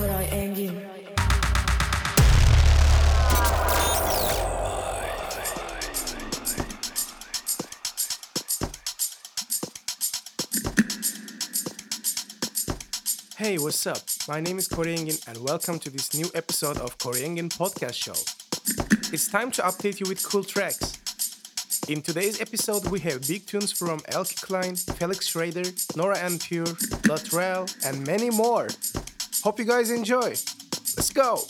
Koray Engin. Hey, what's up? My name is Koray Engin and welcome to this new episode of Koray Engin Podcast Show. It's time to update you with cool tracks. In today's episode, we have big tunes from Elke Klein, Felix Schrader, Nora En Pure, Latrell, and many more. Hope you guys enjoy. Let's go!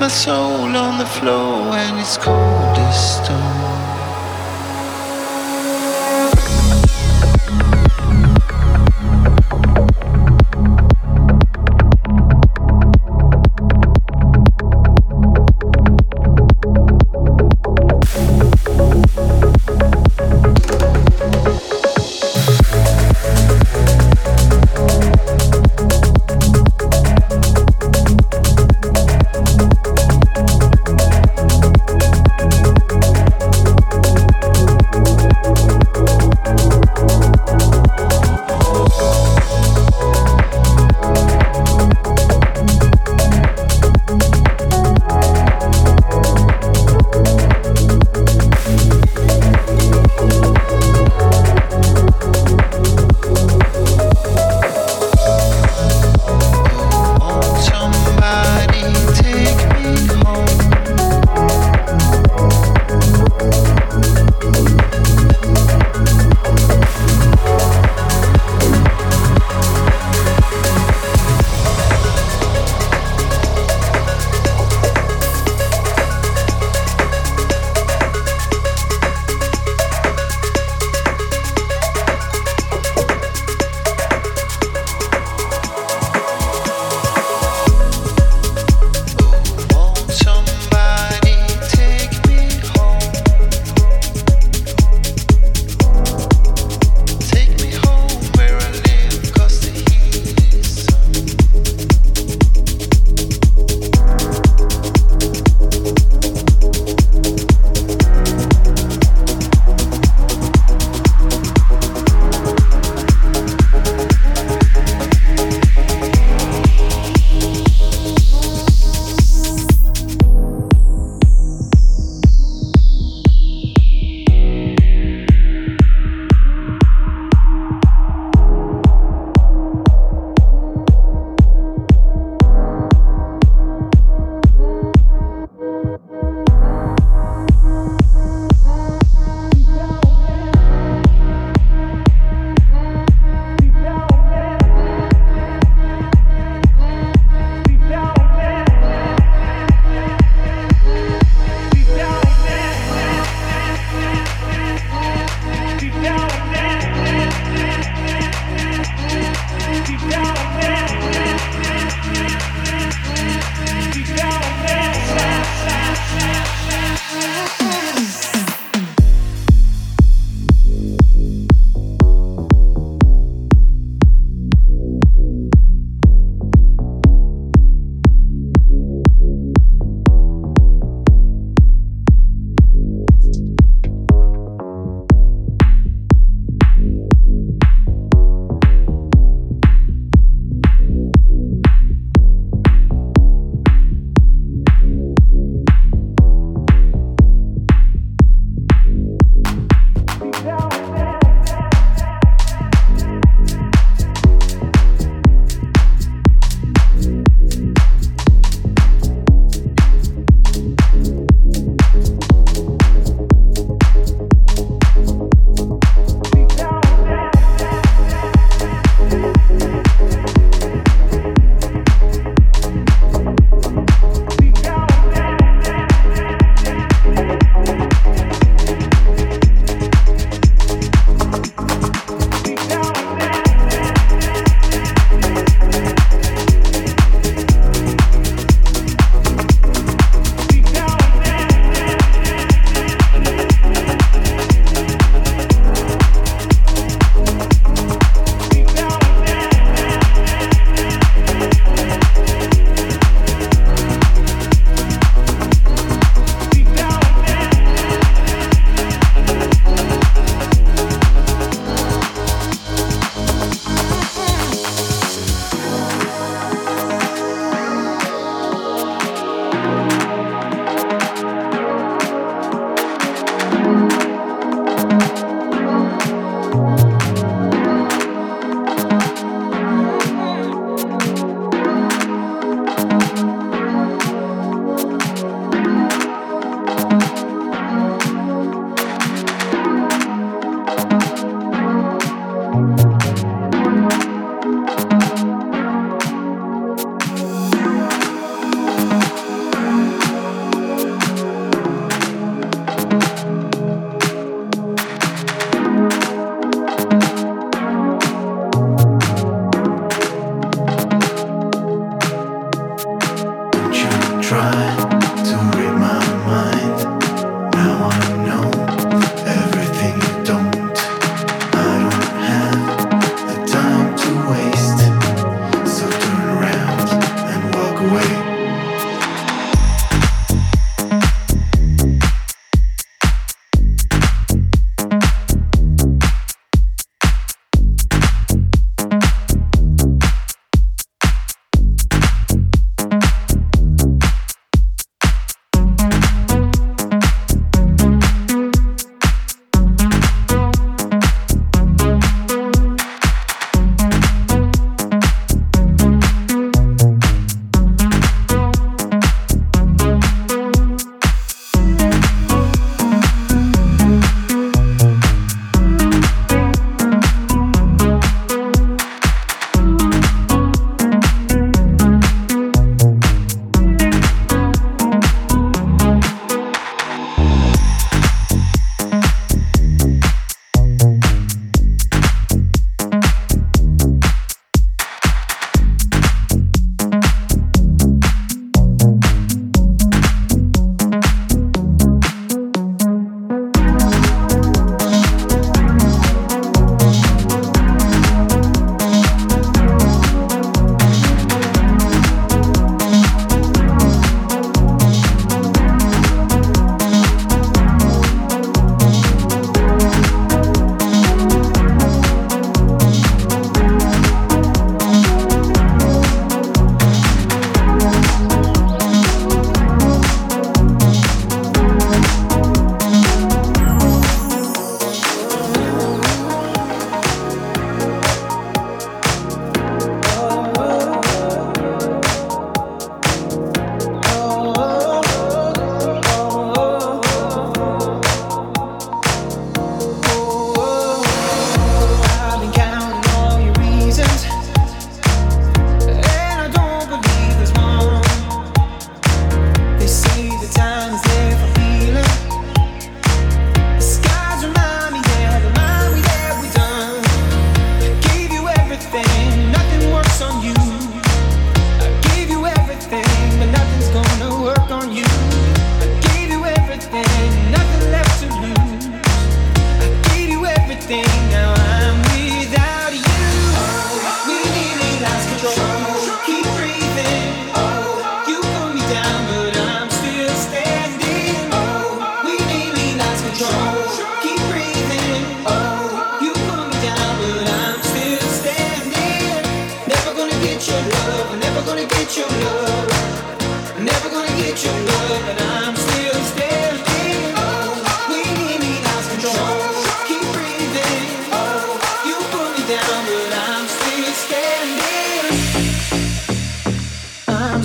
My soul on the floor and it's cold as stone.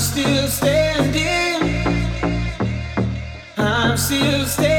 I'm still standing. I'm still standing.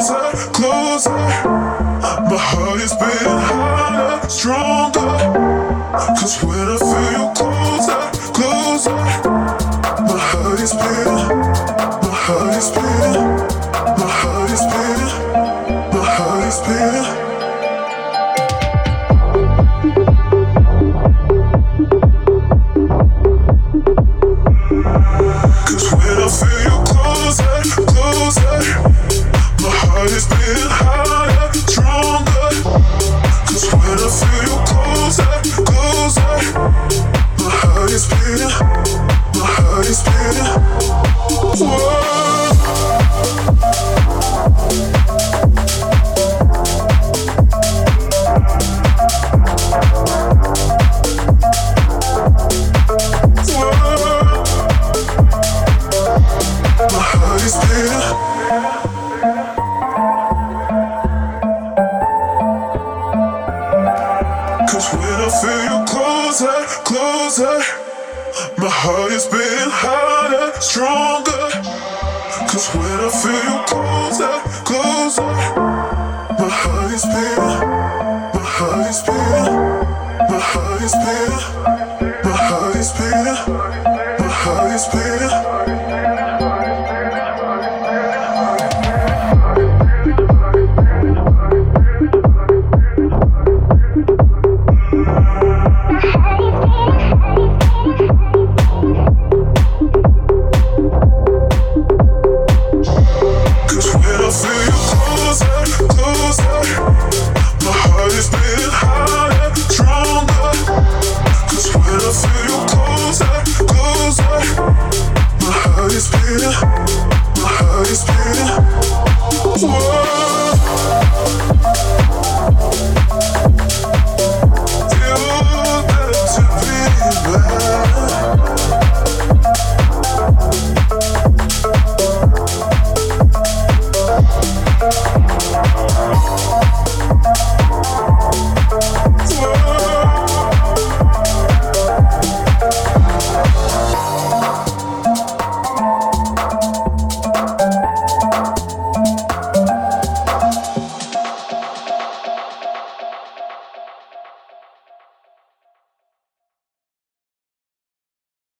closer, closer. My heart is beating harder, stronger. Cause when I feel you closer, closer, my heart is beating, my heart is beating, my heart is beating, my heart is beating.